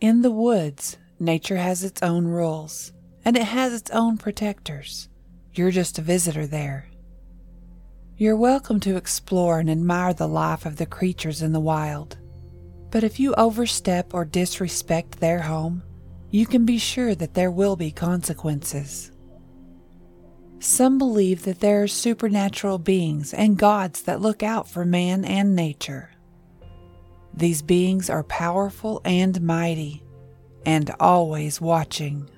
In the woods, nature has its own rules, and it has its own protectors. You're just a visitor there. You're welcome to explore and admire the life of the creatures in the wild. But if you overstep or disrespect their home, you can be sure that there will be consequences. Some believe that there are supernatural beings and gods that look out for man and nature. These beings are powerful and mighty, and always watching.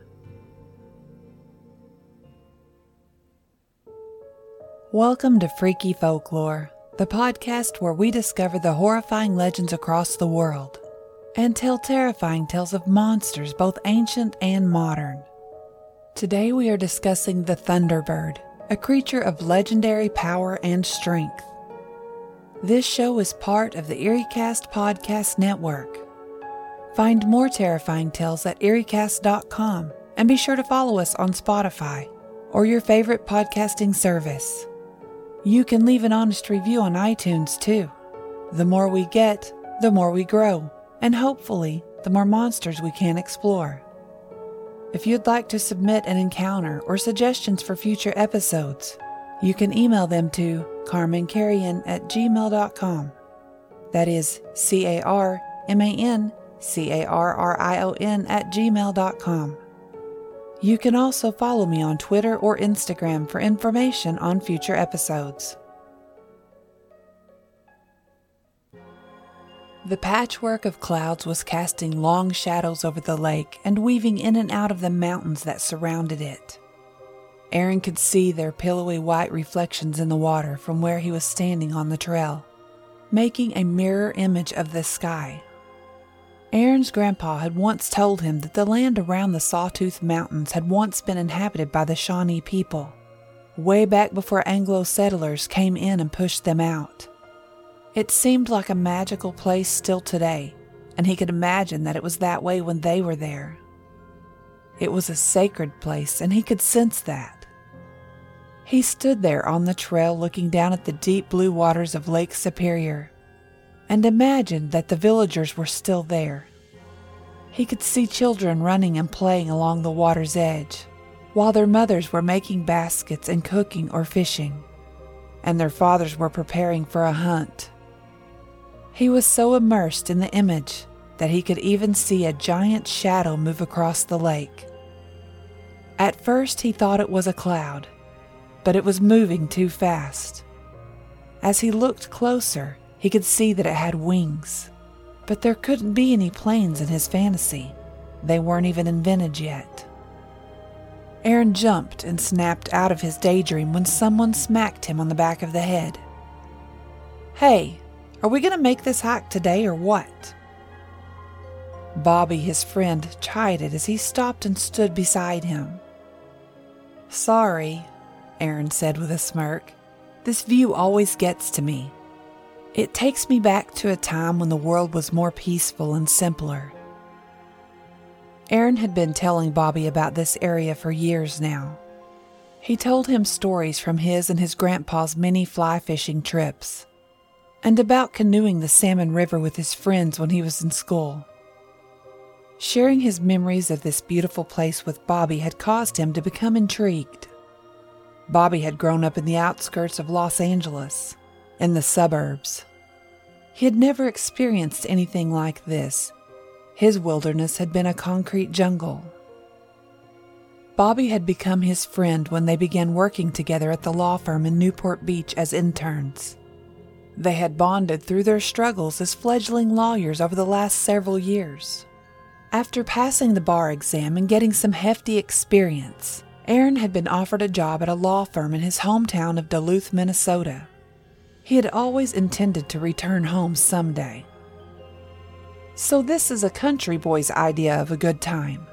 Welcome to Freaky Folklore, the podcast where we discover the horrifying legends across the world and tell terrifying tales of monsters, both ancient and modern. Today we are discussing the Thunderbird, a creature of legendary power and strength. This show is part of the EerieCast Podcast Network. Find more terrifying tales at EerieCast.com and be sure to follow us on Spotify or your favorite podcasting service. You can leave an honest review on iTunes too. The more we get, the more we grow, and hopefully, the more monsters we can explore. If you'd like to submit an encounter or suggestions for future episodes, you can email them to carmancarrion at gmail.com. That is C A R M A N C A R R I O N at gmail.com. You can also follow me on Twitter or Instagram for information on future episodes. The patchwork of clouds was casting long shadows over the lake and weaving in and out of the mountains that surrounded it. Aaron could see their pillowy white reflections in the water from where he was standing on the trail, making a mirror image of the sky. Aaron's grandpa had once told him that the land around the Sawtooth Mountains had once been inhabited by the Shawnee people, way back before Anglo settlers came in and pushed them out. It seemed like a magical place still today, and he could imagine that it was that way when they were there. It was a sacred place, and he could sense that. He stood there on the trail looking down at the deep blue waters of Lake Superior and imagined that the villagers were still there. He could see children running and playing along the water's edge, while their mothers were making baskets and cooking or fishing, and their fathers were preparing for a hunt. He was so immersed in the image that he could even see a giant shadow move across the lake. At first, he thought it was a cloud, but it was moving too fast. As he looked closer, he could see that it had wings, but there couldn't be any planes in his fantasy. They weren't even invented yet. Aaron jumped and snapped out of his daydream when someone smacked him on the back of the head. Hey, are we going to make this hike today or what? Bobby, his friend, chided as he stopped and stood beside him. Sorry, Aaron said with a smirk. This view always gets to me. It takes me back to a time when the world was more peaceful and simpler. Aaron had been telling Bobby about this area for years now. He told him stories from his and his grandpa's many fly fishing trips, and about canoeing the Salmon River with his friends when he was in school. Sharing his memories of this beautiful place with Bobby had caused him to become intrigued. Bobby had grown up in the outskirts of Los Angeles in the suburbs. He had never experienced anything like this. His wilderness had been a concrete jungle. Bobby had become his friend when they began working together at the law firm in Newport Beach as interns. They had bonded through their struggles as fledgling lawyers over the last several years. After passing the bar exam and getting some hefty experience, Aaron had been offered a job at a law firm in his hometown of Duluth, Minnesota. He had always intended to return home someday. So, this is a country boy's idea of a good time.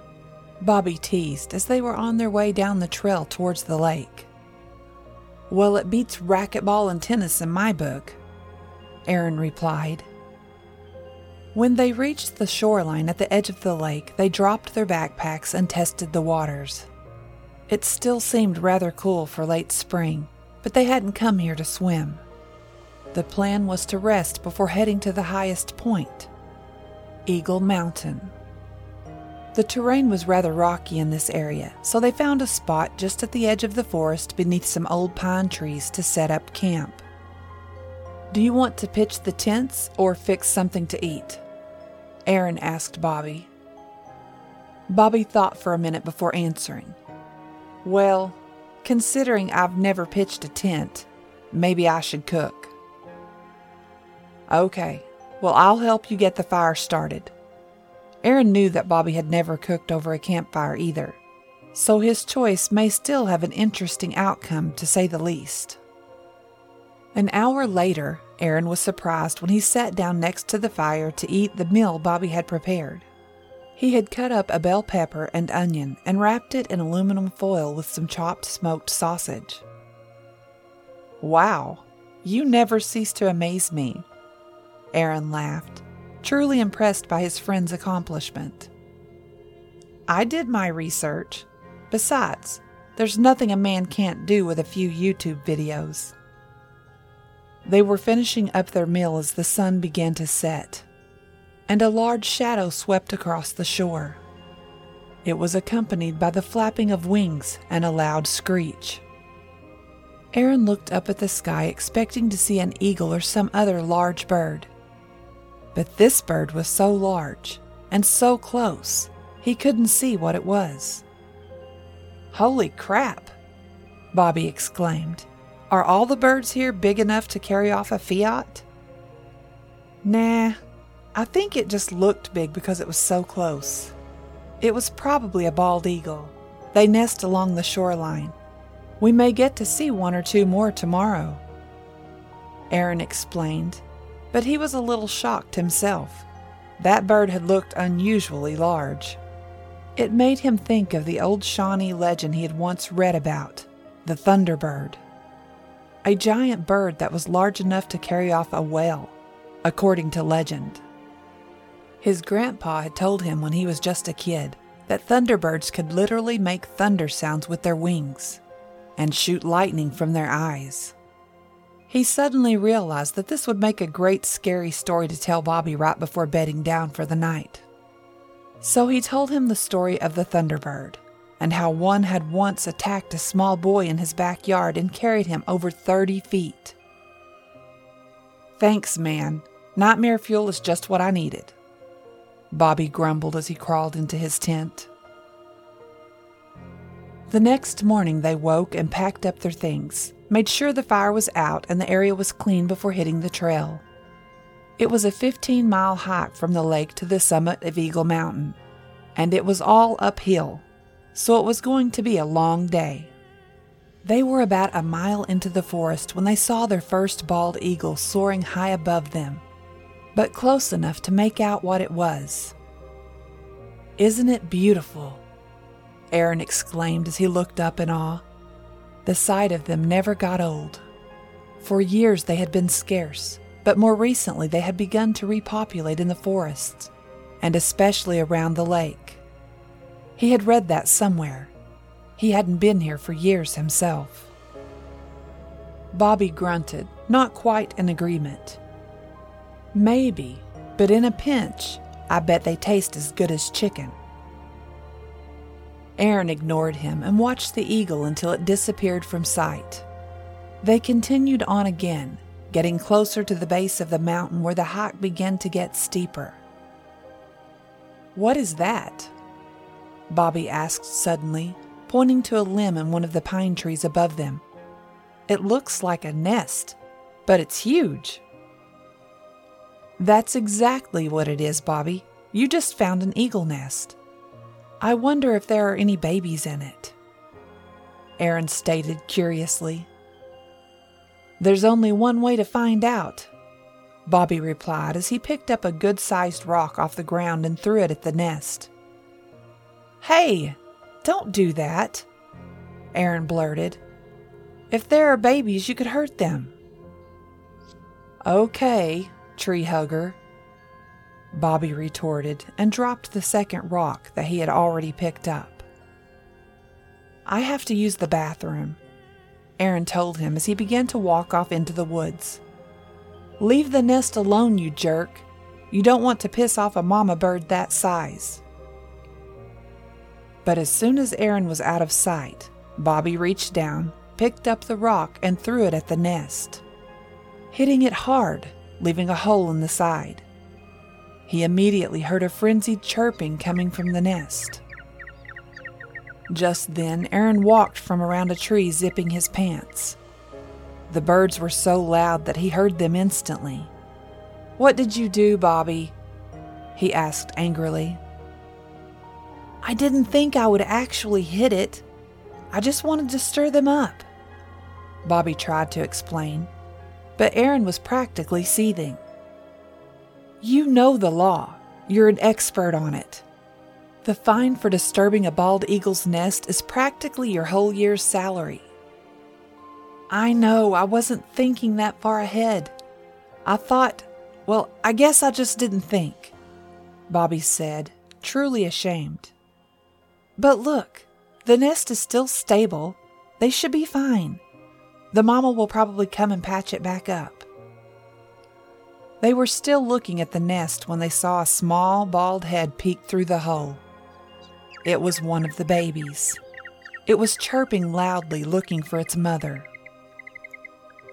Bobby teased as they were on their way down the trail towards the lake. Well, it beats racquetball and tennis in my book, Aaron replied. When they reached the shoreline at the edge of the lake, they dropped their backpacks and tested the waters. It still seemed rather cool for late spring, but they hadn't come here to swim. The plan was to rest before heading to the highest point, Eagle Mountain. The terrain was rather rocky in this area, so they found a spot just at the edge of the forest beneath some old pine trees to set up camp. Do you want to pitch the tents or fix something to eat? Aaron asked Bobby. Bobby thought for a minute before answering. Well, considering I've never pitched a tent, maybe I should cook. Okay, well, I'll help you get the fire started. Aaron knew that Bobby had never cooked over a campfire either, so his choice may still have an interesting outcome to say the least. An hour later, Aaron was surprised when he sat down next to the fire to eat the meal Bobby had prepared. He had cut up a bell pepper and onion and wrapped it in aluminum foil with some chopped smoked sausage. Wow, you never cease to amaze me. Aaron laughed truly impressed by his friend's accomplishment. I did my research. Besides, there's nothing a man can't do with a few YouTube videos. They were finishing up their meal as the sun began to set, and a large shadow swept across the shore. It was accompanied by the flapping of wings and a loud screech. Aaron looked up at the sky expecting to see an eagle or some other large bird. But this bird was so large and so close, he couldn't see what it was. Holy crap! Bobby exclaimed. Are all the birds here big enough to carry off a Fiat? Nah, I think it just looked big because it was so close. It was probably a bald eagle. They nest along the shoreline. We may get to see one or two more tomorrow. Aaron explained but he was a little shocked himself. That bird had looked unusually large. It made him think of the old Shawnee legend he had once read about the Thunderbird. A giant bird that was large enough to carry off a whale, according to legend. His grandpa had told him when he was just a kid that thunderbirds could literally make thunder sounds with their wings and shoot lightning from their eyes. He suddenly realized that this would make a great scary story to tell Bobby right before bedding down for the night. So he told him the story of the Thunderbird and how one had once attacked a small boy in his backyard and carried him over 30 feet. Thanks, man. Nightmare fuel is just what I needed. Bobby grumbled as he crawled into his tent. The next morning, they woke and packed up their things made sure the fire was out and the area was clean before hitting the trail. It was a 15 mile hike from the lake to the summit of Eagle Mountain, and it was all uphill, so it was going to be a long day. They were about a mile into the forest when they saw their first bald eagle soaring high above them, but close enough to make out what it was. Isn't it beautiful? Aaron exclaimed as he looked up in awe. The sight of them never got old. For years they had been scarce, but more recently they had begun to repopulate in the forests, and especially around the lake. He had read that somewhere. He hadn't been here for years himself. Bobby grunted, not quite in agreement. Maybe, but in a pinch, I bet they taste as good as chicken. Aaron ignored him and watched the eagle until it disappeared from sight. They continued on again, getting closer to the base of the mountain where the hike began to get steeper. What is that? Bobby asked suddenly, pointing to a limb in one of the pine trees above them. It looks like a nest, but it's huge. That's exactly what it is, Bobby. You just found an eagle nest. I wonder if there are any babies in it. Aaron stated curiously. There's only one way to find out. Bobby replied as he picked up a good sized rock off the ground and threw it at the nest. Hey, don't do that, Aaron blurted. If there are babies, you could hurt them. Okay, tree hugger, Bobby retorted and dropped the second rock that he had already picked up. I have to use the bathroom, Aaron told him as he began to walk off into the woods. Leave the nest alone, you jerk. You don't want to piss off a mama bird that size. But as soon as Aaron was out of sight, Bobby reached down, picked up the rock, and threw it at the nest, hitting it hard, leaving a hole in the side. He immediately heard a frenzied chirping coming from the nest. Just then, Aaron walked from around a tree, zipping his pants. The birds were so loud that he heard them instantly. What did you do, Bobby? He asked angrily. I didn't think I would actually hit it. I just wanted to stir them up. Bobby tried to explain, but Aaron was practically seething. You know the law. You're an expert on it. The fine for disturbing a bald eagle's nest is practically your whole year's salary. I know, I wasn't thinking that far ahead. I thought, well, I guess I just didn't think, Bobby said, truly ashamed. But look, the nest is still stable. They should be fine. The mama will probably come and patch it back up. They were still looking at the nest when they saw a small, bald head peek through the hole. It was one of the babies. It was chirping loudly, looking for its mother.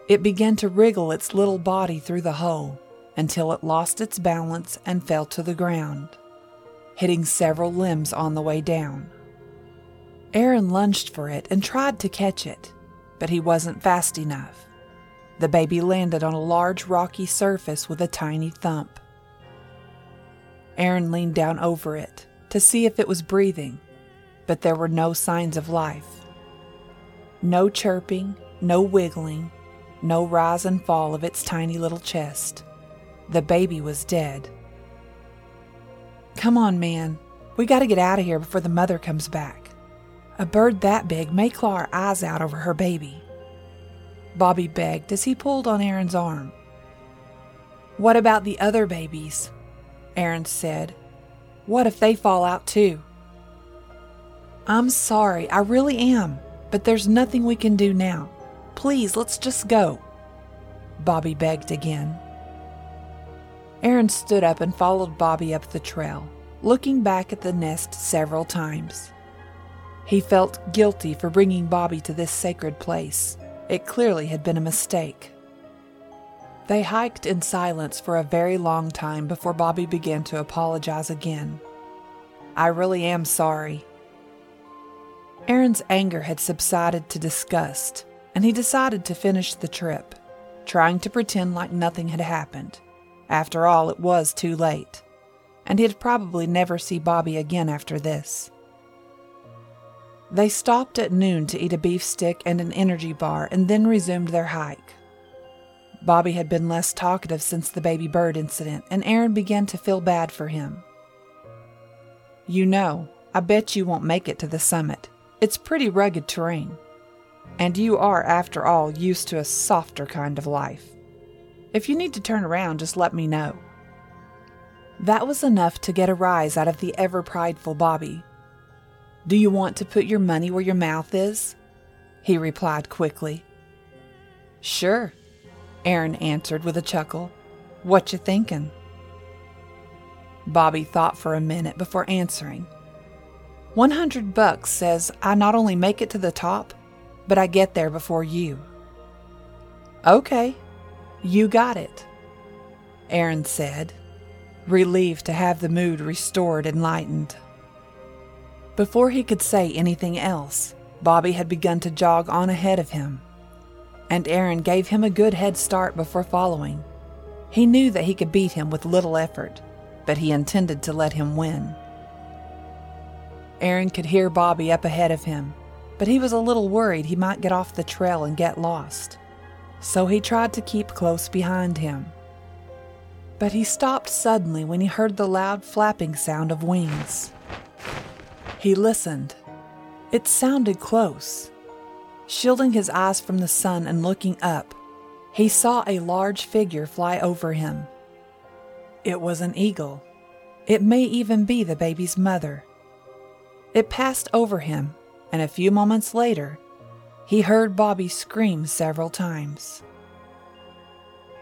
It began to wriggle its little body through the hole until it lost its balance and fell to the ground, hitting several limbs on the way down. Aaron lunged for it and tried to catch it, but he wasn't fast enough. The baby landed on a large rocky surface with a tiny thump. Aaron leaned down over it to see if it was breathing, but there were no signs of life. No chirping, no wiggling, no rise and fall of its tiny little chest. The baby was dead. Come on, man. We gotta get out of here before the mother comes back. A bird that big may claw our eyes out over her baby. Bobby begged as he pulled on Aaron's arm. What about the other babies? Aaron said. What if they fall out too? I'm sorry, I really am, but there's nothing we can do now. Please, let's just go. Bobby begged again. Aaron stood up and followed Bobby up the trail, looking back at the nest several times. He felt guilty for bringing Bobby to this sacred place it clearly had been a mistake. They hiked in silence for a very long time before Bobby began to apologize again. I really am sorry. Aaron's anger had subsided to disgust, and he decided to finish the trip, trying to pretend like nothing had happened. After all, it was too late, and he'd probably never see Bobby again after this. They stopped at noon to eat a beef stick and an energy bar and then resumed their hike. Bobby had been less talkative since the baby bird incident, and Aaron began to feel bad for him. You know, I bet you won't make it to the summit. It's pretty rugged terrain. And you are, after all, used to a softer kind of life. If you need to turn around, just let me know. That was enough to get a rise out of the ever prideful Bobby, do you want to put your money where your mouth is? He replied quickly. Sure, Aaron answered with a chuckle. What you thinking? Bobby thought for a minute before answering. 100 bucks says I not only make it to the top, but I get there before you. Okay, you got it, Aaron said, relieved to have the mood restored and lightened. Before he could say anything else, Bobby had begun to jog on ahead of him, and Aaron gave him a good head start before following. He knew that he could beat him with little effort, but he intended to let him win. Aaron could hear Bobby up ahead of him, but he was a little worried he might get off the trail and get lost, so he tried to keep close behind him. But he stopped suddenly when he heard the loud flapping sound of wings. He listened. It sounded close. Shielding his eyes from the sun and looking up, he saw a large figure fly over him. It was an eagle. It may even be the baby's mother. It passed over him, and a few moments later, he heard Bobby scream several times.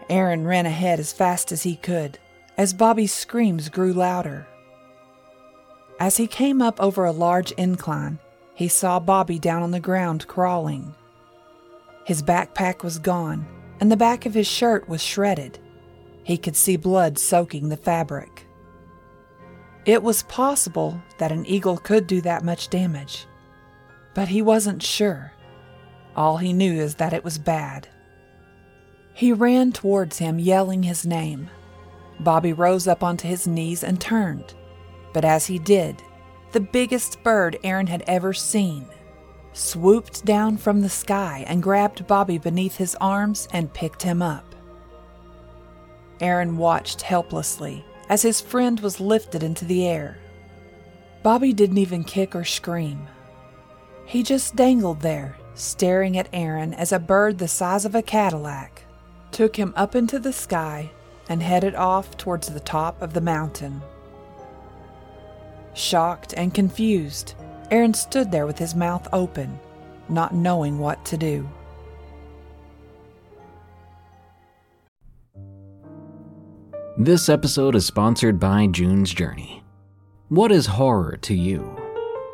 Aaron ran ahead as fast as he could, as Bobby's screams grew louder. As he came up over a large incline, he saw Bobby down on the ground crawling. His backpack was gone, and the back of his shirt was shredded. He could see blood soaking the fabric. It was possible that an eagle could do that much damage, but he wasn't sure. All he knew is that it was bad. He ran towards him, yelling his name. Bobby rose up onto his knees and turned. But as he did, the biggest bird Aaron had ever seen swooped down from the sky and grabbed Bobby beneath his arms and picked him up. Aaron watched helplessly as his friend was lifted into the air. Bobby didn't even kick or scream. He just dangled there, staring at Aaron as a bird the size of a Cadillac took him up into the sky, and headed off towards the top of the mountain. Shocked and confused, Aaron stood there with his mouth open, not knowing what to do. This episode is sponsored by June's Journey. What is horror to you?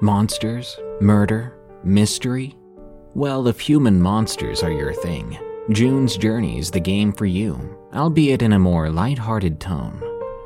Monsters? Murder? Mystery? Well, if human monsters are your thing, June's Journey is the game for you, albeit in a more light-hearted tone.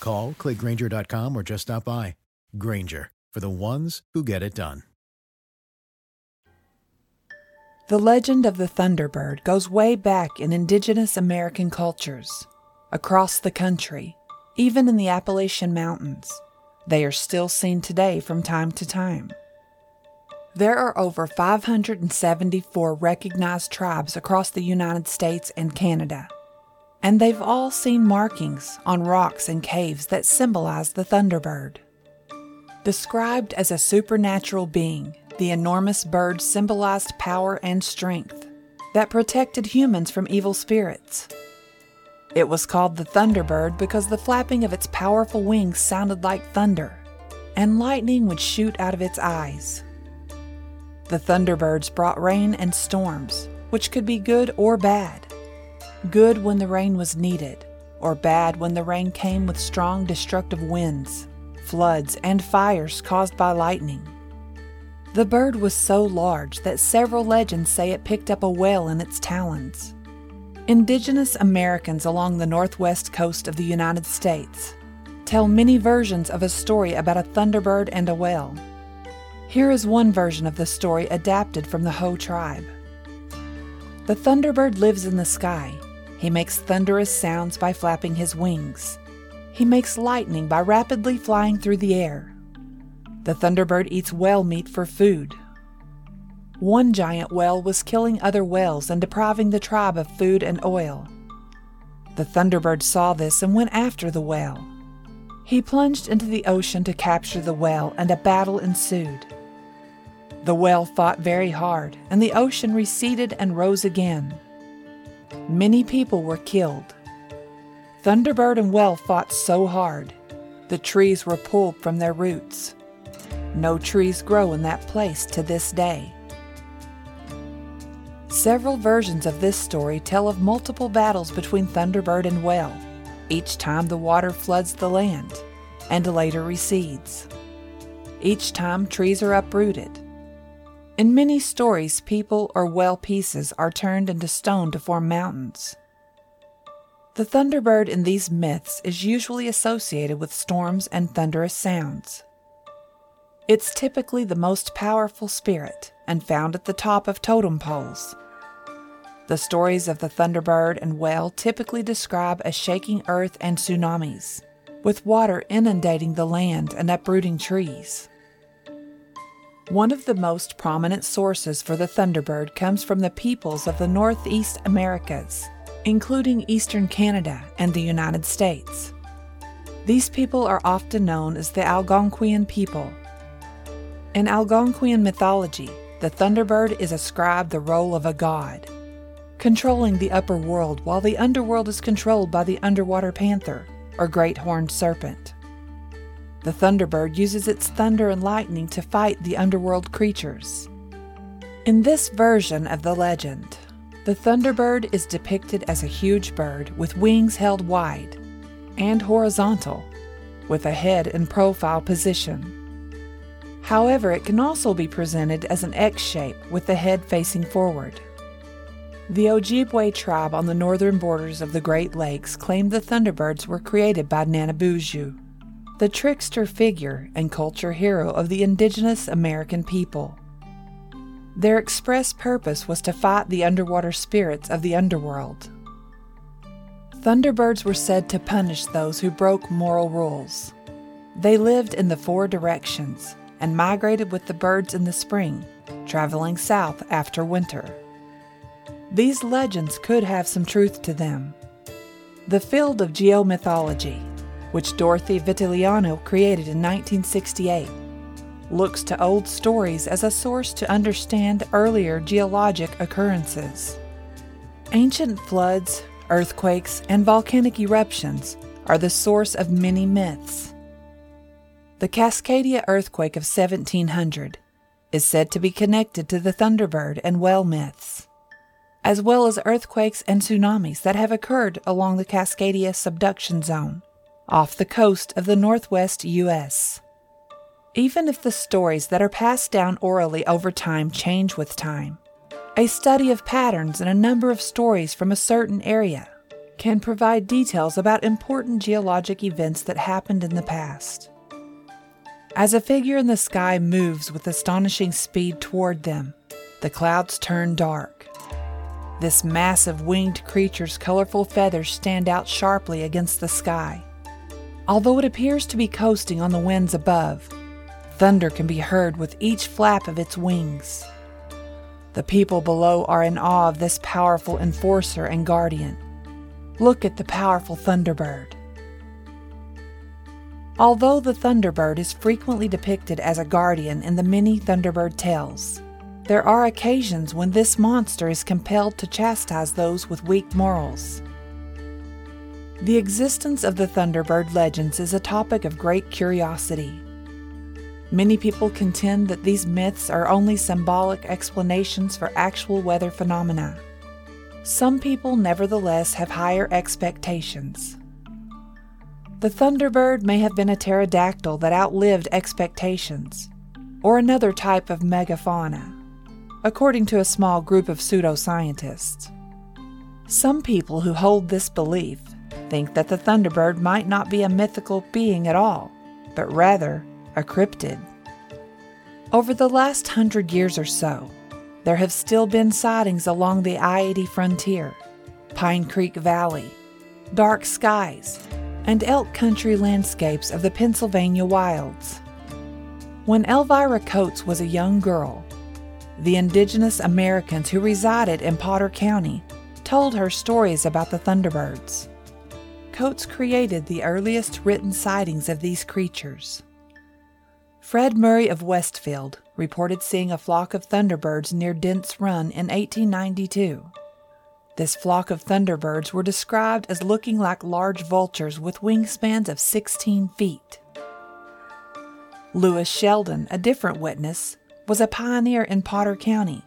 Call, clickgrainger.com, or just stop by. Grainger, for the ones who get it done. The legend of the Thunderbird goes way back in indigenous American cultures. Across the country, even in the Appalachian Mountains, they are still seen today from time to time. There are over 574 recognized tribes across the United States and Canada, and they've all seen markings on rocks and caves that symbolize the Thunderbird. Described as a supernatural being, the enormous bird symbolized power and strength that protected humans from evil spirits. It was called the Thunderbird because the flapping of its powerful wings sounded like thunder, and lightning would shoot out of its eyes. The Thunderbirds brought rain and storms, which could be good or bad. Good when the rain was needed, or bad when the rain came with strong destructive winds, floods, and fires caused by lightning. The bird was so large that several legends say it picked up a whale in its talons. Indigenous Americans along the northwest coast of the United States tell many versions of a story about a thunderbird and a whale. Here is one version of the story adapted from the Hoh tribe. The thunderbird lives in the sky. He makes thunderous sounds by flapping his wings. He makes lightning by rapidly flying through the air. The thunderbird eats whale meat for food. One giant whale was killing other whales and depriving the tribe of food and oil. The thunderbird saw this and went after the whale. He plunged into the ocean to capture the whale, and a battle ensued. The whale fought very hard, and the ocean receded and rose again. Many people were killed. Thunderbird and whale fought so hard, the trees were pulled from their roots. No trees grow in that place to this day. Several versions of this story tell of multiple battles between Thunderbird and whale, each time the water floods the land and later recedes. Each time trees are uprooted. In many stories, people or whale pieces are turned into stone to form mountains. The thunderbird in these myths is usually associated with storms and thunderous sounds. It's typically the most powerful spirit and found at the top of totem poles. The stories of the thunderbird and whale typically describe a shaking earth and tsunamis, with water inundating the land and uprooting trees. One of the most prominent sources for the thunderbird comes from the peoples of the Northeast Americas, including eastern Canada and the United States. These people are often known as the Algonquian people in Algonquian mythology, the Thunderbird is ascribed the role of a god, controlling the upper world while the underworld is controlled by the underwater panther, or great horned serpent. The Thunderbird uses its thunder and lightning to fight the underworld creatures. In this version of the legend, the Thunderbird is depicted as a huge bird with wings held wide and horizontal, with a head in profile position. However, it can also be presented as an X shape with the head facing forward. The Ojibwe tribe on the northern borders of the Great Lakes claimed the Thunderbirds were created by Nanabuju, the trickster figure and culture hero of the indigenous American people. Their express purpose was to fight the underwater spirits of the underworld. Thunderbirds were said to punish those who broke moral rules. They lived in the four directions and migrated with the birds in the spring, traveling south after winter. These legends could have some truth to them. The field of geomythology, which Dorothy Vitaliano created in 1968, looks to old stories as a source to understand earlier geologic occurrences. Ancient floods, earthquakes, and volcanic eruptions are the source of many myths. The Cascadia earthquake of 1700 is said to be connected to the Thunderbird and whale myths, as well as earthquakes and tsunamis that have occurred along the Cascadia subduction zone off the coast of the northwest U.S. Even if the stories that are passed down orally over time change with time, a study of patterns in a number of stories from a certain area can provide details about important geologic events that happened in the past. As a figure in the sky moves with astonishing speed toward them, the clouds turn dark. This massive winged creature's colorful feathers stand out sharply against the sky. Although it appears to be coasting on the winds above, thunder can be heard with each flap of its wings. The people below are in awe of this powerful enforcer and guardian. Look at the powerful Thunderbird. Although the Thunderbird is frequently depicted as a guardian in the many Thunderbird tales, there are occasions when this monster is compelled to chastise those with weak morals. The existence of the Thunderbird legends is a topic of great curiosity. Many people contend that these myths are only symbolic explanations for actual weather phenomena. Some people, nevertheless, have higher expectations. The Thunderbird may have been a pterodactyl that outlived expectations, or another type of megafauna, according to a small group of pseudoscientists. Some people who hold this belief think that the Thunderbird might not be a mythical being at all, but rather a cryptid. Over the last hundred years or so, there have still been sightings along the I 80 frontier, Pine Creek Valley, dark skies, and elk country landscapes of the Pennsylvania wilds. When Elvira Coates was a young girl, the indigenous Americans who resided in Potter County told her stories about the Thunderbirds. Coates created the earliest written sightings of these creatures. Fred Murray of Westfield reported seeing a flock of thunderbirds near Dent's Run in 1892. This flock of thunderbirds were described as looking like large vultures with wingspans of 16 feet. Lewis Sheldon, a different witness, was a pioneer in Potter County.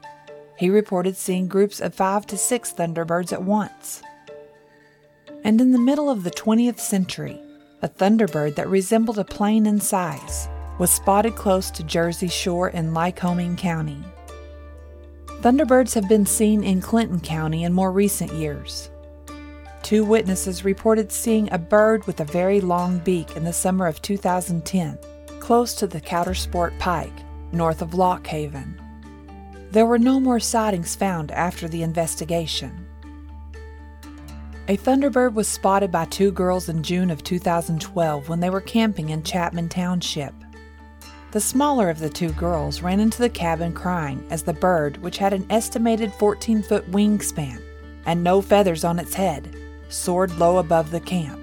He reported seeing groups of five to six thunderbirds at once. And in the middle of the 20th century, a thunderbird that resembled a plane in size was spotted close to Jersey Shore in Lycoming County. Thunderbirds have been seen in Clinton County in more recent years. Two witnesses reported seeing a bird with a very long beak in the summer of 2010 close to the Coudersport Pike, north of Lock Haven. There were no more sightings found after the investigation. A thunderbird was spotted by two girls in June of 2012 when they were camping in Chapman Township. The smaller of the two girls ran into the cabin crying as the bird, which had an estimated 14 foot wingspan and no feathers on its head, soared low above the camp.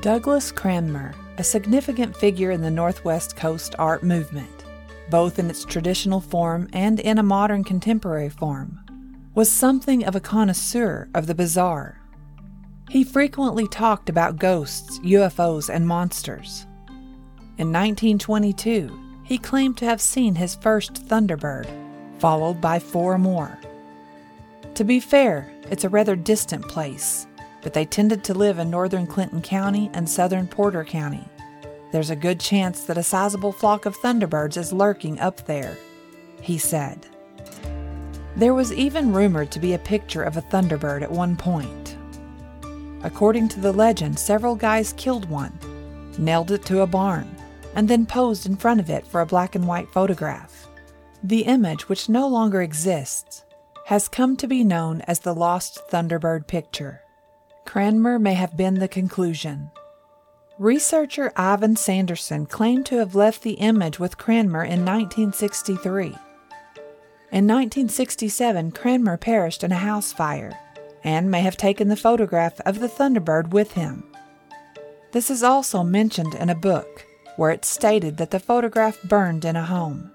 Douglas Cranmer, a significant figure in the Northwest Coast art movement, both in its traditional form and in a modern contemporary form, was something of a connoisseur of the bizarre. He frequently talked about ghosts, UFOs, and monsters. In 1922, he claimed to have seen his first Thunderbird, followed by four more. To be fair, it's a rather distant place, but they tended to live in northern Clinton County and southern Porter County. There's a good chance that a sizable flock of thunderbirds is lurking up there, he said. There was even rumored to be a picture of a thunderbird at one point. According to the legend, several guys killed one, nailed it to a barn, and then posed in front of it for a black and white photograph. The image, which no longer exists, has come to be known as the Lost Thunderbird picture. Cranmer may have been the conclusion. Researcher Ivan Sanderson claimed to have left the image with Cranmer in 1963. In 1967, Cranmer perished in a house fire and may have taken the photograph of the Thunderbird with him. This is also mentioned in a book where it's stated that the photograph burned in a home.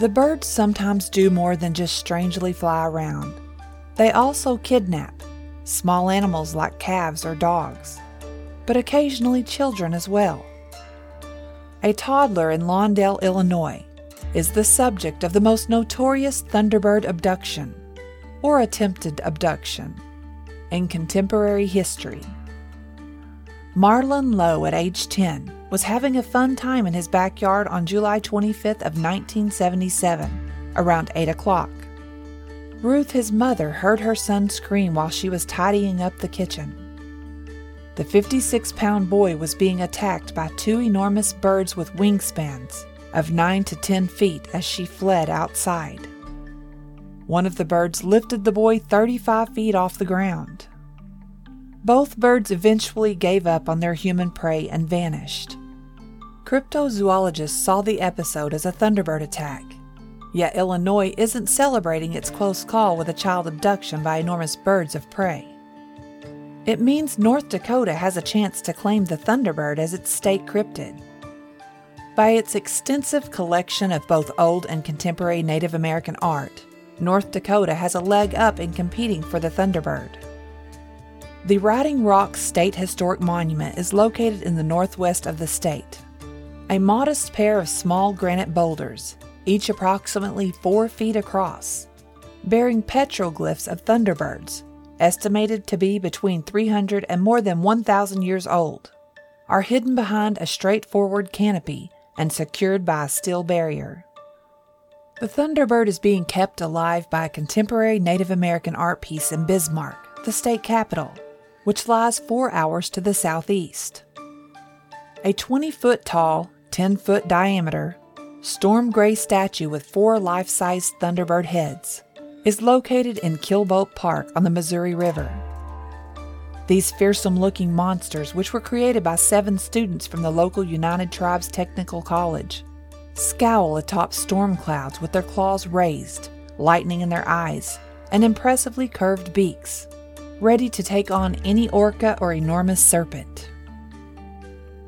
The birds sometimes do more than just strangely fly around. They also kidnap small animals like calves or dogs, but occasionally children as well. A toddler in Lawndale, Illinois, is the subject of the most notorious Thunderbird abduction, or attempted abduction, in contemporary history. Marlon Lowe, at age 10, was having a fun time in his backyard on July 25th of 1977, around 8 o'clock. Ruth, his mother, heard her son scream while she was tidying up the kitchen. The 56 pound boy was being attacked by two enormous birds with wingspans of 9 to 10 feet as she fled outside. One of the birds lifted the boy 35 feet off the ground. Both birds eventually gave up on their human prey and vanished. Cryptozoologists saw the episode as a Thunderbird attack Yet Illinois isn't celebrating its close call with a child abduction by enormous birds of prey. It means North Dakota has a chance to claim the Thunderbird as its state cryptid. By its extensive collection of both old and contemporary Native American art, North Dakota has a leg up in competing for the Thunderbird. The Writing Rock State Historic Monument is located in the northwest of the state. A modest pair of small granite boulders, each approximately four feet across, bearing petroglyphs of thunderbirds, estimated to be between 300 and more than 1,000 years old, are hidden behind a straightforward canopy and secured by a steel barrier. The Thunderbird is being kept alive by a contemporary Native American art piece in Bismarck, the state capital, which lies four hours to the southeast. A 20 foot tall, 10 foot diameter, storm gray statue with four life size Thunderbird heads is located in Keelboat Park on the Missouri River. These fearsome looking monsters, which were created by seven students from the local United Tribes Technical College, scowl atop storm clouds with their claws raised, lightning in their eyes, and impressively curved beaks, ready to take on any orca or enormous serpent.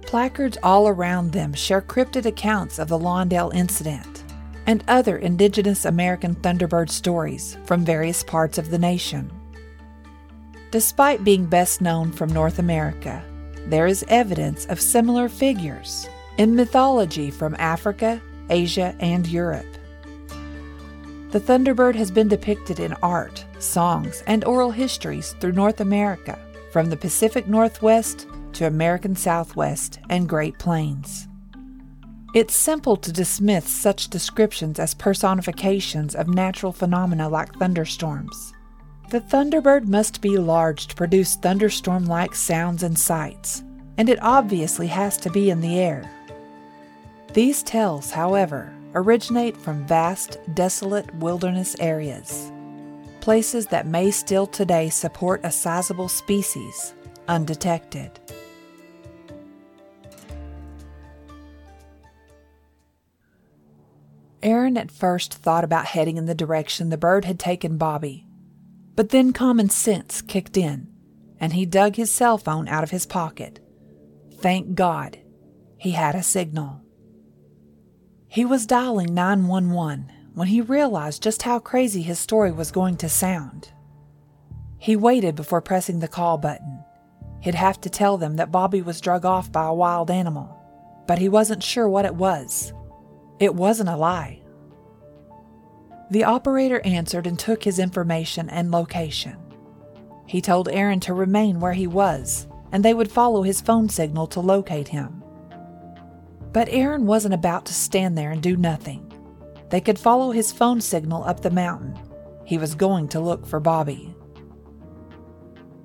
Placards all around them share cryptid accounts of the Lawndale incident and other indigenous American Thunderbird stories from various parts of the nation. Despite being best known from North America, there is evidence of similar figures in mythology from Africa, Asia, and Europe. The Thunderbird has been depicted in art, songs, and oral histories through North America, from the Pacific Northwest to American Southwest and Great Plains. It's simple to dismiss such descriptions as personifications of natural phenomena like thunderstorms. The Thunderbird must be large to produce thunderstorm like sounds and sights, and it obviously has to be in the air. These tales, however, originate from vast, desolate wilderness areas, places that may still today support a sizable species undetected. Aaron at first thought about heading in the direction the bird had taken Bobby but then common sense kicked in, and he dug his cell phone out of his pocket. Thank God, he had a signal. He was dialing 911 when he realized just how crazy his story was going to sound. He waited before pressing the call button. He'd have to tell them that Bobby was drug off by a wild animal, but he wasn't sure what it was. It wasn't a lie. The operator answered and took his information and location. He told Aaron to remain where he was, and they would follow his phone signal to locate him. But Aaron wasn't about to stand there and do nothing. They could follow his phone signal up the mountain. He was going to look for Bobby.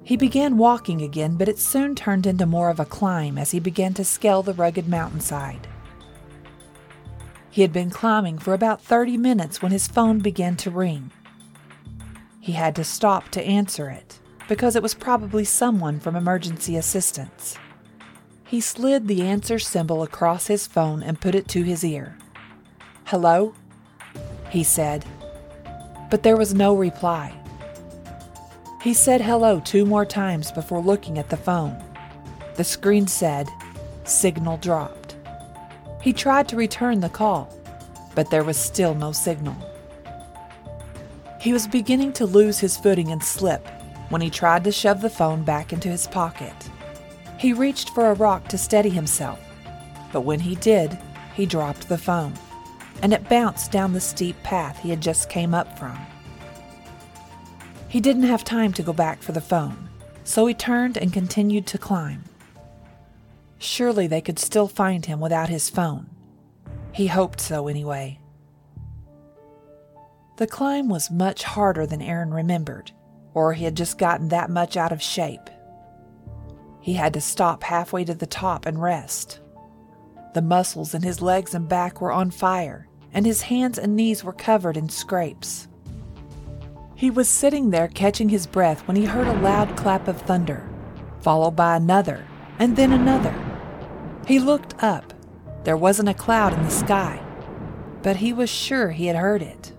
He began walking again, but it soon turned into more of a climb as he began to scale the rugged mountainside. He had been climbing for about 30 minutes when his phone began to ring. He had to stop to answer it because it was probably someone from emergency assistance. He slid the answer symbol across his phone and put it to his ear. Hello? He said. But there was no reply. He said hello two more times before looking at the phone. The screen said, Signal dropped. He tried to return the call, but there was still no signal. He was beginning to lose his footing and slip when he tried to shove the phone back into his pocket. He reached for a rock to steady himself, but when he did, he dropped the phone, and it bounced down the steep path he had just came up from. He didn't have time to go back for the phone, so he turned and continued to climb. Surely they could still find him without his phone. He hoped so anyway. The climb was much harder than Aaron remembered, or he had just gotten that much out of shape. He had to stop halfway to the top and rest. The muscles in his legs and back were on fire, and his hands and knees were covered in scrapes. He was sitting there catching his breath when he heard a loud clap of thunder, followed by another, and then another. He looked up. There wasn't a cloud in the sky, but he was sure he had heard it.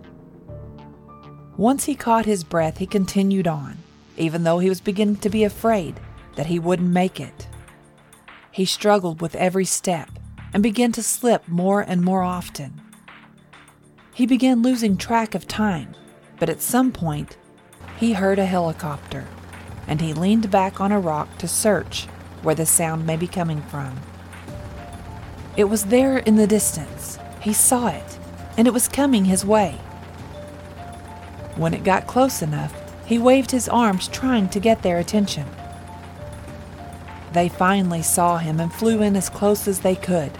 Once he caught his breath, he continued on, even though he was beginning to be afraid that he wouldn't make it. He struggled with every step and began to slip more and more often. He began losing track of time, but at some point, he heard a helicopter, and he leaned back on a rock to search where the sound may be coming from. It was there in the distance. He saw it, and it was coming his way. When it got close enough, he waved his arms, trying to get their attention. They finally saw him and flew in as close as they could.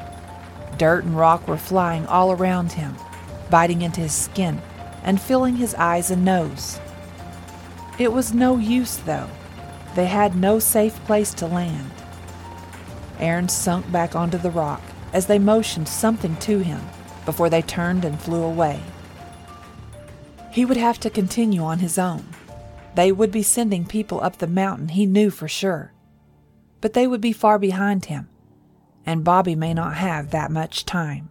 Dirt and rock were flying all around him, biting into his skin and filling his eyes and nose. It was no use, though. They had no safe place to land. Aaron sunk back onto the rock as they motioned something to him before they turned and flew away. He would have to continue on his own. They would be sending people up the mountain, he knew for sure. But they would be far behind him, and Bobby may not have that much time.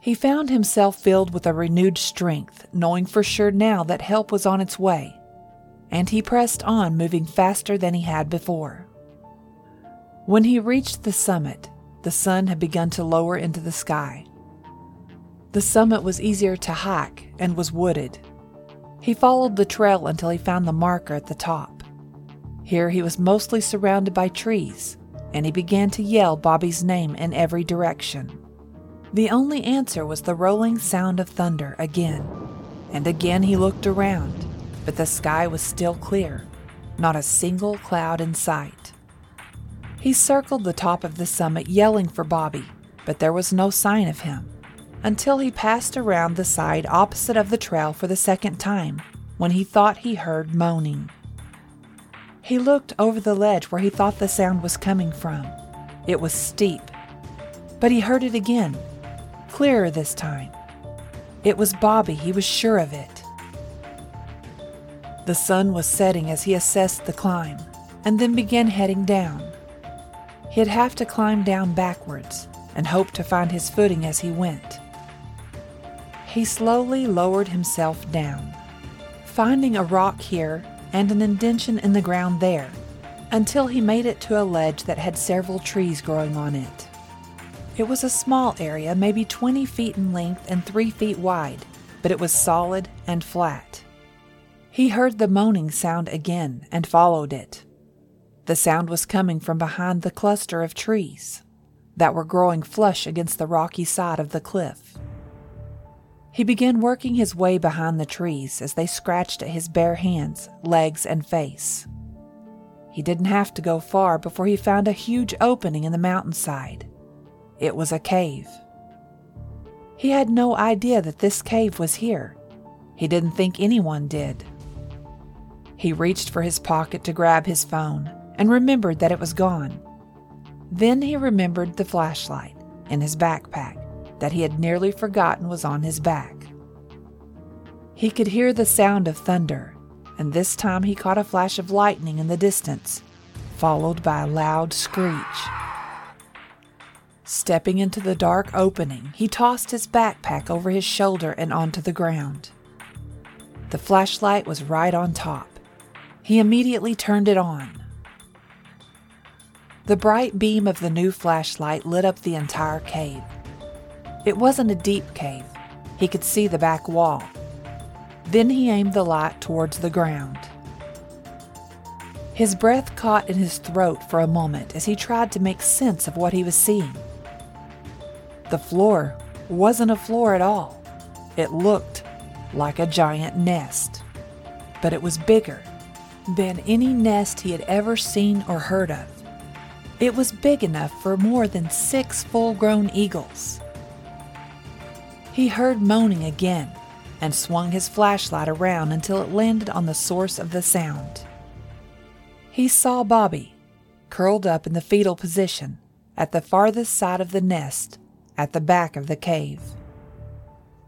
He found himself filled with a renewed strength, knowing for sure now that help was on its way, and he pressed on, moving faster than he had before. When he reached the summit, the sun had begun to lower into the sky. The summit was easier to hike and was wooded. He followed the trail until he found the marker at the top. Here he was mostly surrounded by trees, and he began to yell Bobby's name in every direction. The only answer was the rolling sound of thunder again. And again he looked around, but the sky was still clear, not a single cloud in sight. He circled the top of the summit yelling for Bobby, but there was no sign of him until he passed around the side opposite of the trail for the second time when he thought he heard moaning. He looked over the ledge where he thought the sound was coming from. It was steep, but he heard it again clearer this time. It was Bobby, he was sure of it. The sun was setting as he assessed the climb and then began heading down. He'd have to climb down backwards and hope to find his footing as he went. He slowly lowered himself down, finding a rock here and an indention in the ground there, until he made it to a ledge that had several trees growing on it. It was a small area, maybe 20 feet in length and 3 feet wide, but it was solid and flat. He heard the moaning sound again and followed it. The sound was coming from behind the cluster of trees that were growing flush against the rocky side of the cliff. He began working his way behind the trees as they scratched at his bare hands, legs, and face. He didn't have to go far before he found a huge opening in the mountainside. It was a cave. He had no idea that this cave was here. He didn't think anyone did. He reached for his pocket to grab his phone and remembered that it was gone. Then he remembered the flashlight in his backpack that he had nearly forgotten was on his back. He could hear the sound of thunder, and this time he caught a flash of lightning in the distance, followed by a loud screech. Stepping into the dark opening, he tossed his backpack over his shoulder and onto the ground. The flashlight was right on top. He immediately turned it on. The bright beam of the new flashlight lit up the entire cave. It wasn't a deep cave. He could see the back wall. Then he aimed the light towards the ground. His breath caught in his throat for a moment as he tried to make sense of what he was seeing. The floor wasn't a floor at all. It looked like a giant nest, but it was bigger than any nest he had ever seen or heard of. It was big enough for more than six full grown eagles. He heard moaning again and swung his flashlight around until it landed on the source of the sound. He saw Bobby, curled up in the fetal position, at the farthest side of the nest at the back of the cave.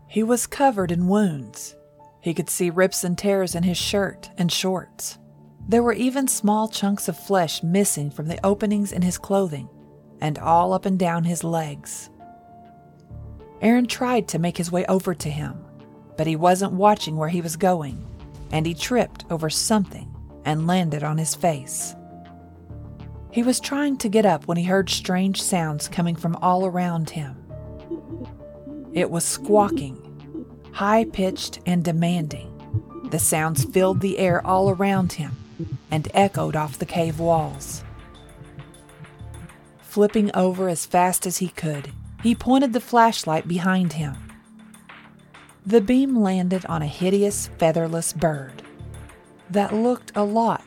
He was covered in wounds. He could see rips and tears in his shirt and shorts. There were even small chunks of flesh missing from the openings in his clothing and all up and down his legs. Aaron tried to make his way over to him, but he wasn't watching where he was going, and he tripped over something and landed on his face. He was trying to get up when he heard strange sounds coming from all around him. It was squawking, high pitched and demanding. The sounds filled the air all around him and echoed off the cave walls. Flipping over as fast as he could, he pointed the flashlight behind him. The beam landed on a hideous featherless bird that looked a lot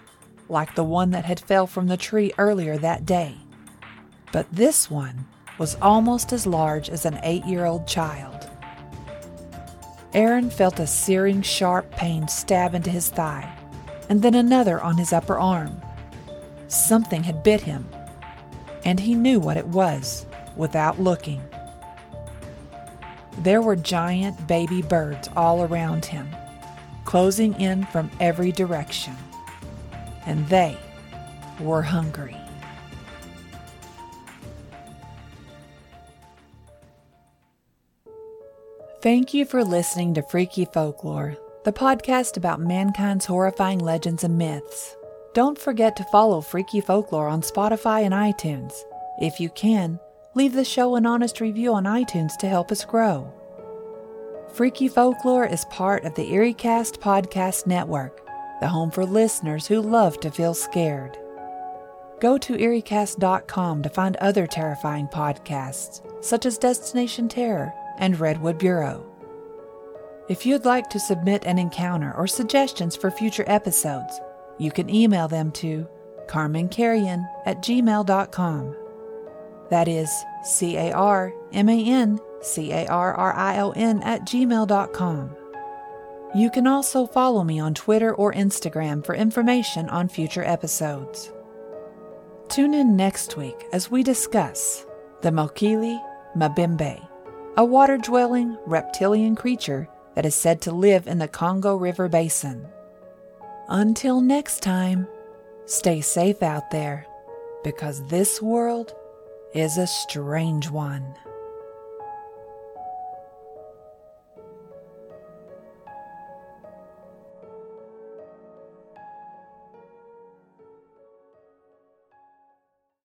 like the one that had fell from the tree earlier that day. But this one was almost as large as an eight year old child. Aaron felt a searing, sharp pain stab into his thigh, and then another on his upper arm. Something had bit him, and he knew what it was without looking. There were giant baby birds all around him, closing in from every direction. And they were hungry. Thank you for listening to Freaky Folklore, the podcast about mankind's horrifying legends and myths. Don't forget to follow Freaky Folklore on Spotify and iTunes. If you can, leave the show an honest review on iTunes to help us grow. Freaky Folklore is part of the EerieCast Podcast Network, the home for listeners who love to feel scared. Go to EerieCast.com to find other terrifying podcasts, such as Destination Terror and Redwood Bureau. If you'd like to submit an encounter or suggestions for future episodes, you can email them to carmancarrion at gmail.com. That is C A R M A N C A R R I O N at gmail.com. You can also follow me on Twitter or Instagram for information on future episodes. Tune in next week as we discuss the Mokele Mbembe, a water dwelling reptilian creature that is said to live in the Congo River Basin. Until next time, stay safe out there because this world is a strange one.